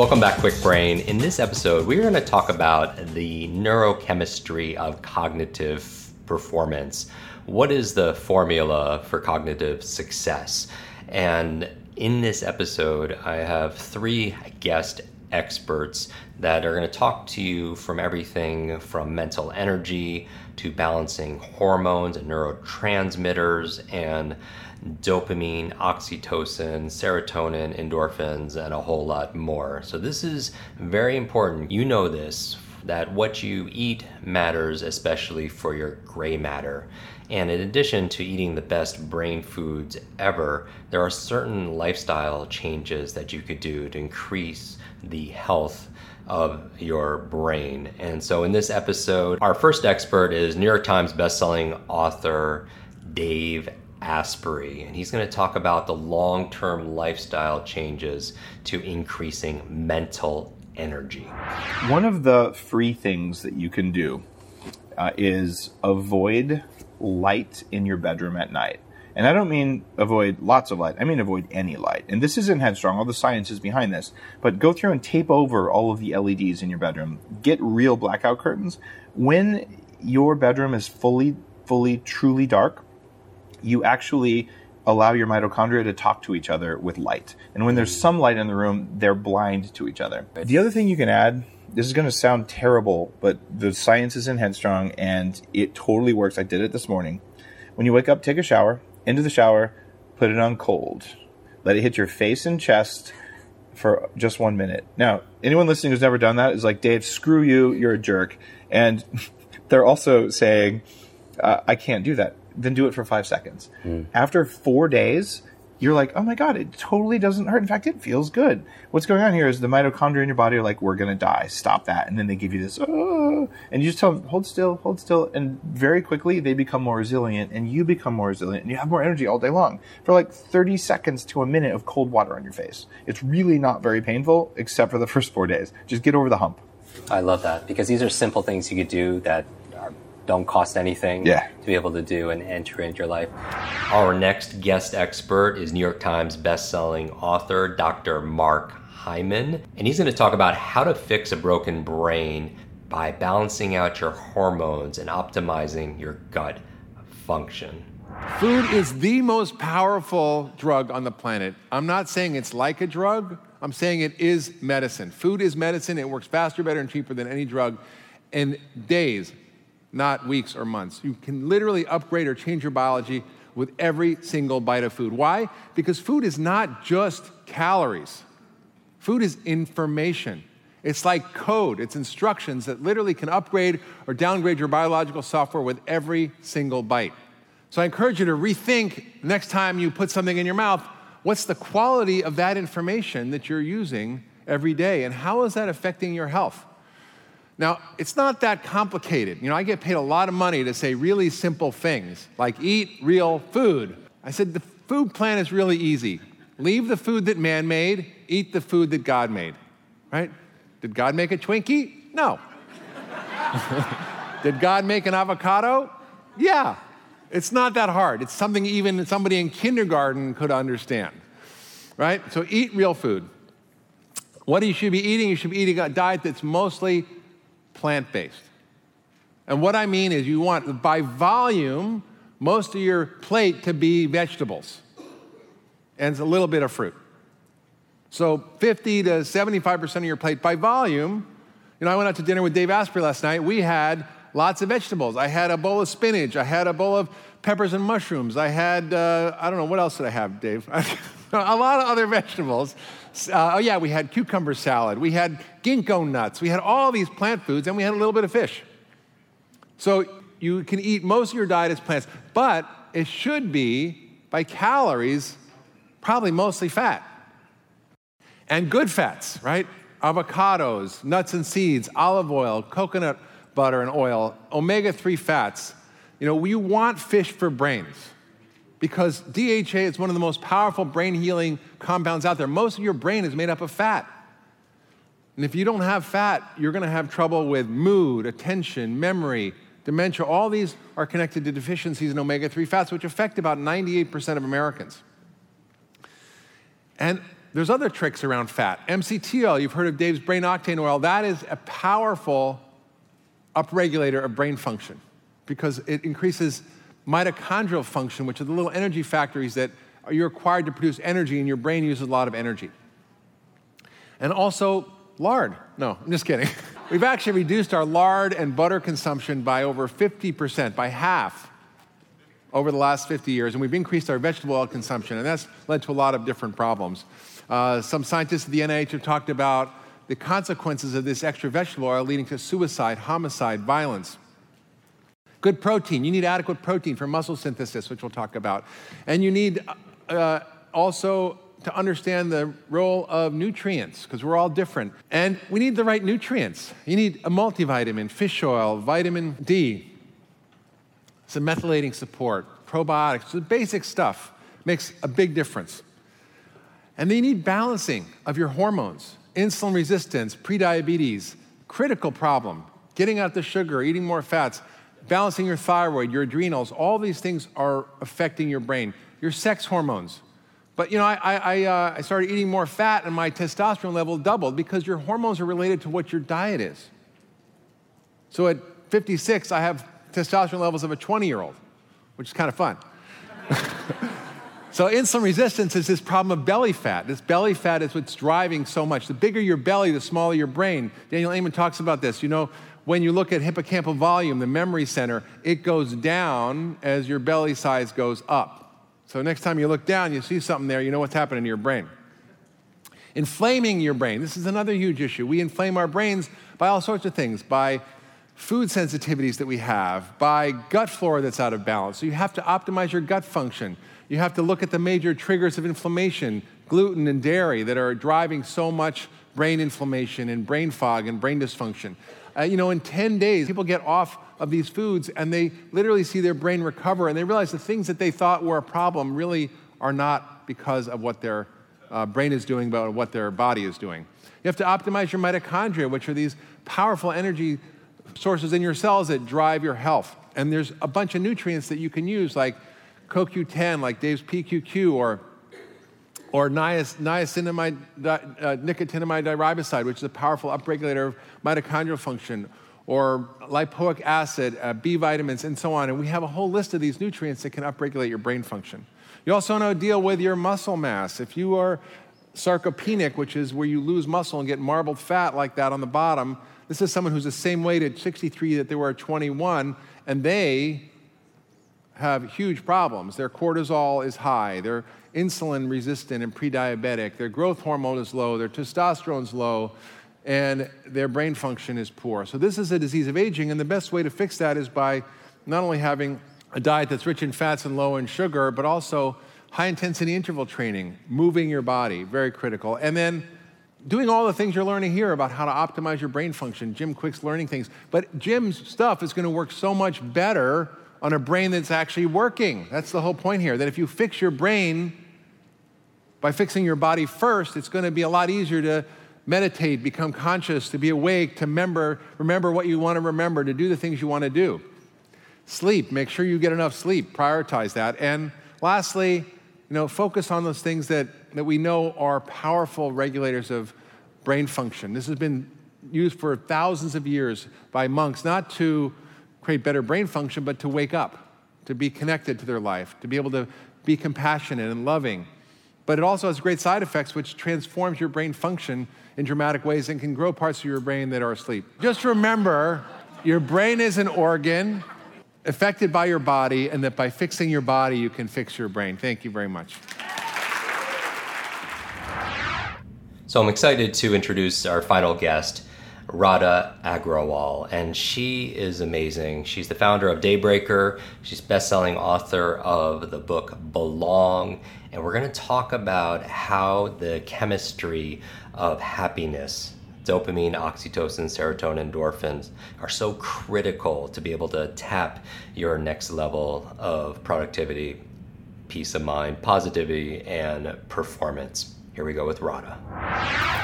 Welcome back, Kwik Brain. In this episode, we're going to talk about the neurochemistry of cognitive performance. What is the formula for cognitive success? And in this episode, I have three guest experts that are going to talk to you from everything from mental energy to balancing hormones and neurotransmitters and dopamine, oxytocin, serotonin, endorphins, and a whole lot more. So, this is very important. You know this that what you eat matters, especially for your gray matter. And in addition to eating the best brain foods ever, there are certain lifestyle changes that you could do to increase the health of your brain. And so in this episode, our first expert is New York Times bestselling author Dave Asprey, and he's going to talk about the long term lifestyle changes to increasing mental energy. One of the free things that you can do uh, is avoid light in your bedroom at night. And I don't mean avoid lots of light, I mean avoid any light. And this isn't headstrong, all the science is behind this. But go through and tape over all of the LEDs in your bedroom. Get real blackout curtains. When your bedroom is fully, fully, truly dark, you actually allow your mitochondria to talk to each other with light. And when there's some light in the room, they're blind to each other. The other thing you can add, this is going to sound terrible, but the science is in Headstrong and it totally works. I did it this morning. When you wake up, take a shower, into the shower, put it on cold. Let it hit your face and chest for just one minute. Now, anyone listening who's never done that is like, Dave, screw you, you're a jerk. And they're also saying, uh, I can't do that then do it for five seconds. Mm. After four days, you're like, oh my god, it totally doesn't hurt. In fact, it feels good. What's going on here is the mitochondria in your body are like, we're gonna die. Stop that. And then they give you this, oh, and you just tell them, hold still, hold still, and very quickly they become more resilient, and you become more resilient, and you have more energy all day long for like 30 seconds to a minute of cold water on your face. It's really not very painful, except for the first four days. Just get over the hump. I love that because these are simple things you could do that don't cost anything yeah. to be able to do and enter into your life. Our next guest expert is New York Times bestselling author Dr. Mark Hyman, and he's going to talk about how to fix a broken brain by balancing out your hormones and optimizing your gut function. Food is the most powerful drug on the planet. I'm not saying it's like a drug, I'm saying it is medicine. Food is medicine, it works faster, better, and cheaper than any drug. In days, not weeks or months. You can literally upgrade or change your biology with every single bite of food. Why? Because food is not just calories, food is information. It's like code, it's instructions that literally can upgrade or downgrade your biological software with every single bite. So I encourage you to rethink next time you put something in your mouth what's the quality of that information that you're using every day, and how is that affecting your health? Now, it's not that complicated. You know, I get paid a lot of money to say really simple things like eat real food. I said the food plan is really easy. Leave the food that man made, eat the food that God made. Right? Did God make a Twinkie? No. Did God make an avocado? Yeah. It's not that hard. It's something even somebody in kindergarten could understand. Right? So eat real food. What you should be eating, you should be eating a diet that's mostly plant based. And what I mean is, you want by volume most of your plate to be vegetables and a little bit of fruit. So 50 to 75% of your plate by volume. You know, I went out to dinner with Dave Asprey last night. We had lots of vegetables. I had a bowl of spinach. I had a bowl of peppers and mushrooms. I had, uh, I don't know, what else did I have, Dave? a lot of other vegetables. Uh, oh, yeah, we had cucumber salad. We had ginkgo nuts. We had all these plant foods, and we had a little bit of fish. So you can eat most of your diet as plants, but it should be, by calories, probably mostly fat. And good fats, right? Avocados, nuts and seeds, olive oil, coconut butter, and oil, omega 3 fats, you know, you want fish for brains because DHA is one of the most powerful brain healing compounds out there. Most of your brain is made up of fat. And if you don't have fat, you're going to have trouble with mood, attention, memory, dementia. All these are connected to deficiencies in omega 3 fats, which affect about 98% of Americans. And there's other tricks around fat. MCT oil, you've heard of Dave's brain octane oil, that is a powerful upregulator of brain function because it increases mitochondrial function, which are the little energy factories that you're required to produce energy, and your brain uses a lot of energy. And also, lard. No, I'm just kidding. We've actually reduced our lard and butter consumption by over 50%, by half, over the last 50 years, and we've increased our vegetable oil consumption, and that's led to a lot of different problems. Uh, some scientists at the NIH have talked about the consequences of this extra vegetable oil leading to suicide, homicide, violence. Good protein. You need adequate protein for muscle synthesis, which we'll talk about. And you need uh, also to understand the role of nutrients, because we're all different. And we need the right nutrients. You need a multivitamin, fish oil, vitamin D, some methylating support, probiotics, the basic stuff makes a big difference. And then you need balancing of your hormones, insulin resistance, prediabetes, critical problem, getting out the sugar, eating more fats, balancing your thyroid, your adrenals, all these things are affecting your brain. Your sex hormones, but you know, I, I, uh, I started eating more fat and my testosterone level doubled because your hormones are related to what your diet is. So at 56, I have testosterone levels of a 20 year old, which is kind of fun. so insulin resistance is this problem of belly fat. This belly fat is what's driving so much. The bigger your belly, the smaller your brain. Daniel Amen talks about this. You know, when you look at hippocampal volume, the memory center, it goes down as your belly size goes up. So next time you look down, you see something there, you know what's happening to your brain. Inflaming your brain. This is another huge issue. We inflame our brains by all sorts of things, by food sensitivities that we have, by gut flora that's out of balance. So you have to optimize your gut function. You have to look at the major triggers of inflammation, gluten and dairy, that are driving so much brain inflammation and brain fog and brain dysfunction. Uh, you know, in 10 days, people get off of these foods and they literally see their brain recover and they realize the things that they thought were a problem really are not because of what their uh, brain is doing, but what their body is doing. You have to optimize your mitochondria, which are these powerful energy sources in your cells that drive your health. And there's a bunch of nutrients that you can use, like CoQ10, like Dave's PQQ, or or niacinamide, uh, nicotinamide diriboside, which is a powerful upregulator of mitochondrial function, or lipoic acid, uh, B vitamins, and so on. And we have a whole list of these nutrients that can upregulate your brain function. You also want to deal with your muscle mass. If you are sarcopenic, which is where you lose muscle and get marbled fat like that on the bottom, this is someone who's the same weight at 63 that they were at 21, and they have huge problems. Their cortisol is high, they're insulin resistant and pre diabetic, their growth hormone is low, their testosterone's low, and their brain function is poor. So, this is a disease of aging, and the best way to fix that is by not only having a diet that's rich in fats and low in sugar, but also high intensity interval training, moving your body, very critical. And then doing all the things you're learning here about how to optimize your brain function. Jim Kwik's learning things. But Jim's stuff is going to work so much better on a brain that's actually working. That's the whole point here that if you fix your brain by fixing your body first, it's going to be a lot easier to meditate, become conscious, to be awake, to remember, remember what you want to remember, to do the things you want to do. Sleep, make sure you get enough sleep, prioritize that. And lastly, you know, focus on those things that, that we know are powerful regulators of brain function. This has been used for thousands of years by monks, not to create better brain function, but to wake up, to be connected to their life, to be able to be compassionate and loving. But it also has great side effects, which transforms your brain function in dramatic ways and can grow parts of your brain that are asleep. Just remember your brain is an organ affected by your body, and that by fixing your body, you can fix your brain. Thank you very much. So I'm excited to introduce our final guest, Radha Agrawal, and she is amazing. She's the founder of Daybreaker. She's best-selling author of the book Belong, and we're going to talk about how the chemistry of happiness dopamine, oxytocin, serotonin, endorphins are so critical to be able to tap your next level of productivity, peace of mind, positivity, and performance. Here we go with Radha.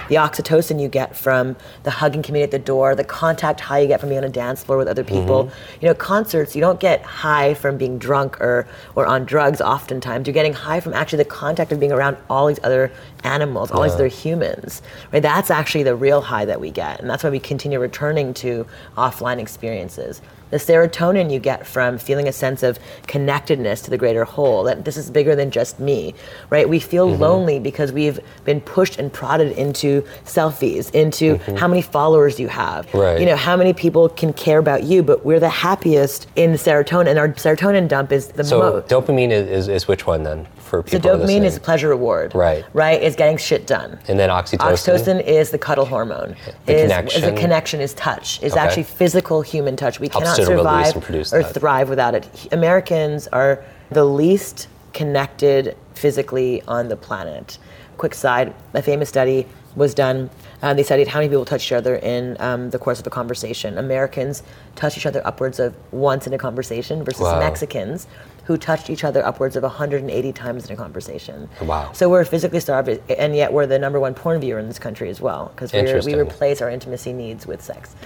The oxytocin you get from the hugging community at the door, the contact high you get from being on a dance floor with other people. Mm-hmm. You know, concerts, you don't get high from being drunk or, or on drugs oftentimes. You're getting high from actually the contact of being around all these other animals, all these other humans. Right? That's actually the real high that we get. And that's why we continue returning to offline experiences. The serotonin you get from feeling a sense of connectedness to the greater whole, that this is bigger than just me, right? We feel Mm-hmm. lonely because we've been pushed and prodded into selfies, into how many followers you have. Mm-hmm. Right. You know, how many people can care about you, but we're the happiest in serotonin, and our serotonin dump is the most. So most. dopamine is, is, is which one then for people. So dopamine is listening? pleasure reward. Right. Right? It's getting shit done. and then oxytocin. Oxytocin is the cuddle hormone. The is, connection. Is a connection is touch. Is Okay. actually physical human touch. We Helps cannot survive or that. thrive without it. Americans are the least connected physically on the planet. Quick side: a famous study was done. Uh, they studied how many people touch each other in um, the course of a conversation. Americans touch each other upwards of once in a conversation versus Wow. Mexicans who touched each other upwards of 180 times in a conversation. Wow. So we're physically starved, and yet we're the number one porn viewer in this country as well, because we replace our intimacy needs with sex.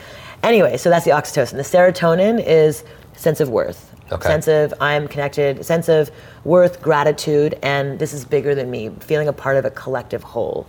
Anyway, so that's the oxytocin. The serotonin is sense of worth. Okay. Sense of I'm connected, sense of worth, gratitude, and this is bigger than me, feeling a part of a collective whole.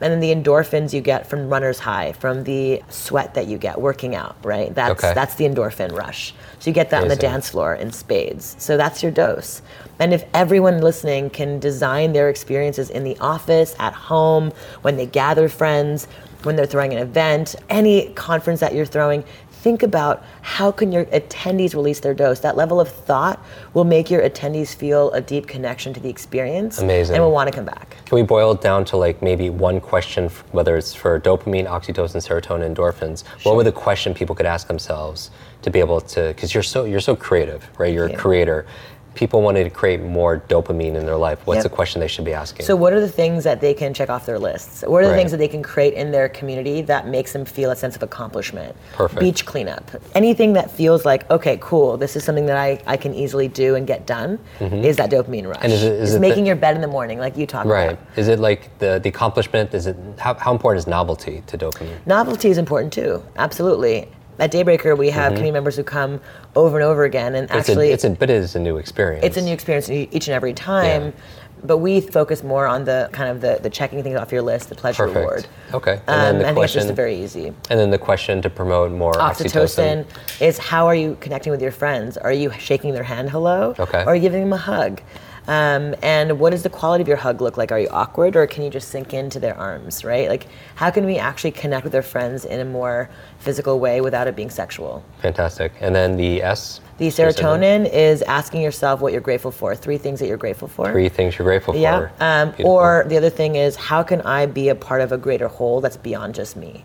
And then the endorphins you get from runner's high, from the sweat that you get working out, right? That's Okay. that's the endorphin rush. So you get that on the dance floor in spades. So that's your dose. And if everyone listening can design their experiences in the office, at home, when they gather friends, when they're throwing an event, any conference that you're throwing, think about how can your attendees release their dose. That level of thought will make your attendees feel a deep connection to the experience Amazing. and will want to come back. Can we boil it down to like maybe one question, whether it's for dopamine, oxytocin, serotonin, endorphins? What would the question people could ask themselves to be able to? Because you're so you're so creative, right? You're Yeah. a creator. People wanted to create more dopamine in their life. What's Yep. the question they should be asking? So, what are the things that they can check off their lists? What are the Right. things that they can create in their community that makes them feel a sense of accomplishment? Perfect. Beach cleanup. Anything that feels like, okay, cool, this is something that I, I can easily do and get done is that dopamine rush. Mm-hmm. And is it- is it's it the- making your bed in the morning, like you talked right? about. Right. Is it like the the accomplishment? Is it how, how important is novelty to dopamine? Novelty is important too, absolutely. At Daybreaker, we have community members who come over and over again, and Mm-hmm. It's actually, a, it's a, but it is a new experience. it's a new experience each and every time. Yeah. But we focus more on the kind of the, the checking things off your list, the pleasure Perfect. reward. Okay. And Um, then the I think it's just very easy. And then the question to promote more Oxytocin oxytocin. is how are you connecting with your friends? Are you shaking their hand hello? Okay. Or are you giving them a hug? Um, and what does the quality of your hug look like? Are you awkward or can you just sink into their arms, right? Like, how can we actually connect with our friends in a more physical way without it being sexual? Fantastic. And then the S. The serotonin is asking yourself what you're grateful for. Three things that you're grateful for. Three things you're grateful Yeah. for. Um, or the other thing is, how can I be a part of a greater whole that's beyond just me?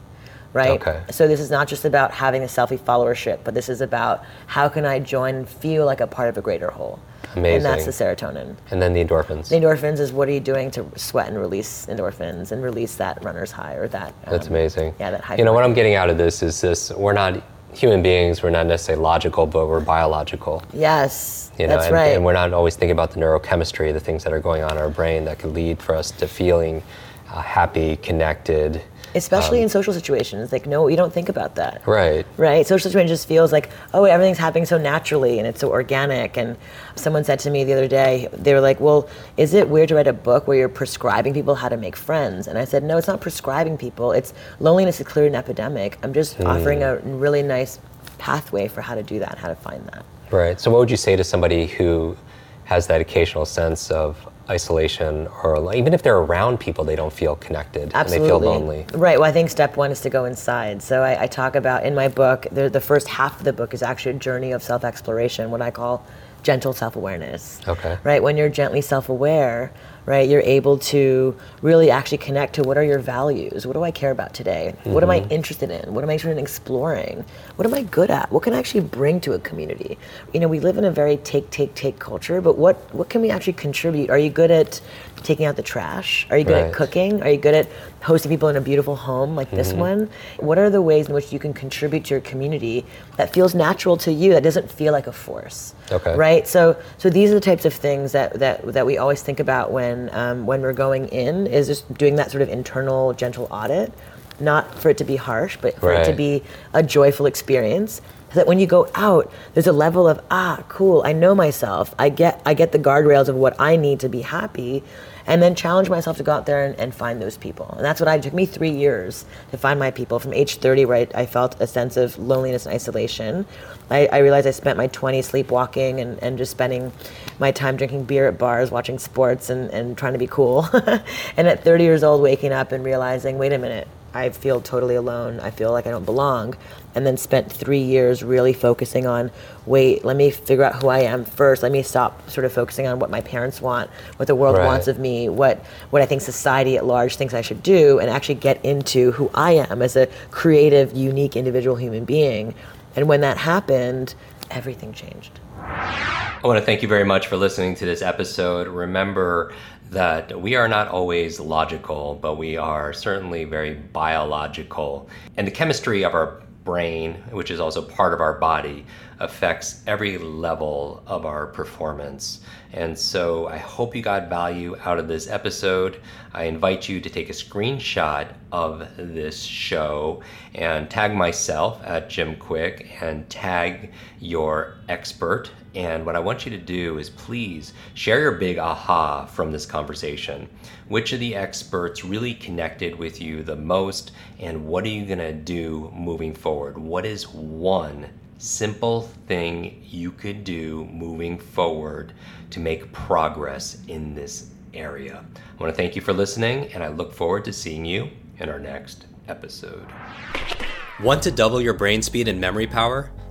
Right? Okay. So this is not just about having a selfie followership, but this is about how can I join and feel like a part of a greater whole? And that's the serotonin. and then the endorphins. The endorphins is what are you doing to sweat and release endorphins and release that runner's high or that. That's um, amazing. Yeah, that high. You know what. I'm getting out of this is this: we're not human beings. We're not necessarily logical, but we're biological. Yes, You know, that's and, right. and we're not always thinking about the neurochemistry, the things that are going on in our brain that could lead for us to feeling uh, happy, connected. Especially um, in social situations, like no, you don't think about that. Right. right? Social situation just feels like, oh, everything's happening so naturally and it's so organic. And someone said to me the other day, they were like, well, is it weird to write a book where you're prescribing people how to make friends? And I said, no, it's not prescribing people. It's loneliness is clearly an epidemic. I'm just Hmm. offering a really nice pathway for how to do that, how to find that. Right. So, what would you say to somebody who has that occasional sense of isolation, or even if they're around people, they don't feel connected Absolutely. and they feel lonely? Right. Well, I think step one is to go inside. So I, I talk about in my book, the, the first half of the book is actually a journey of self exploration, what I call gentle self-awareness. Okay. Right? When you're gently self-aware, right, you're able to really actually connect to what are your values? What do I care about today? What am I mm-hmm. interested in? What am I interested in exploring? What am I good at? What can I actually bring to a community? You know, we live in a very take, take, take culture, but what what can we actually contribute? Are you good at taking out the trash? Are you good Right. at cooking? Are you good at hosting people in a beautiful home like this one? What are the ways in which you can contribute to your community that feels natural to you, that doesn't feel like a force? Okay. Right. So, so these are the types of things that that, that we always think about when um, when we're going in is just doing that sort of internal gentle audit, not for it to be harsh, but for it to be a joyful experience. So that when you go out, there's a level of ah, cool. I know myself. I get I get the guardrails of what I need to be happy, and then challenge myself to go out there and, and find those people. And that's what I it took me three years to find my people. From age 30, where I, I felt a sense of loneliness and isolation, I, I realized I spent my 20s sleepwalking and, and just spending my time drinking beer at bars, watching sports, and, and trying to be cool. and at 30 years old, waking up and realizing, wait a minute, I feel totally alone. I feel like I don't belong. And then spent three years really focusing on wait, let me figure out who I am first. Let me stop sort of focusing on what my parents want, what the world Right. wants of me, what, what I think society at large thinks I should do, and actually get into who I am as a creative, unique, individual human being. And when that happened, everything changed. I want to thank you very much for listening to this episode. Remember that we are not always logical, but we are certainly very biological. And the chemistry of our brain, which is also part of our body, affects every level of our performance. And so I hope you got value out of this episode. I invite you to take a screenshot of this show and tag myself at Jim Kwik and tag your expert. And what I want you to do is please share your big aha from this conversation. Which of the experts really connected with you the most, and what are you going to do moving forward? What is one simple thing you could do moving forward to make progress in this area? I want to thank you for listening, and I look forward to seeing you in our next episode. Want to double your brain speed and memory power?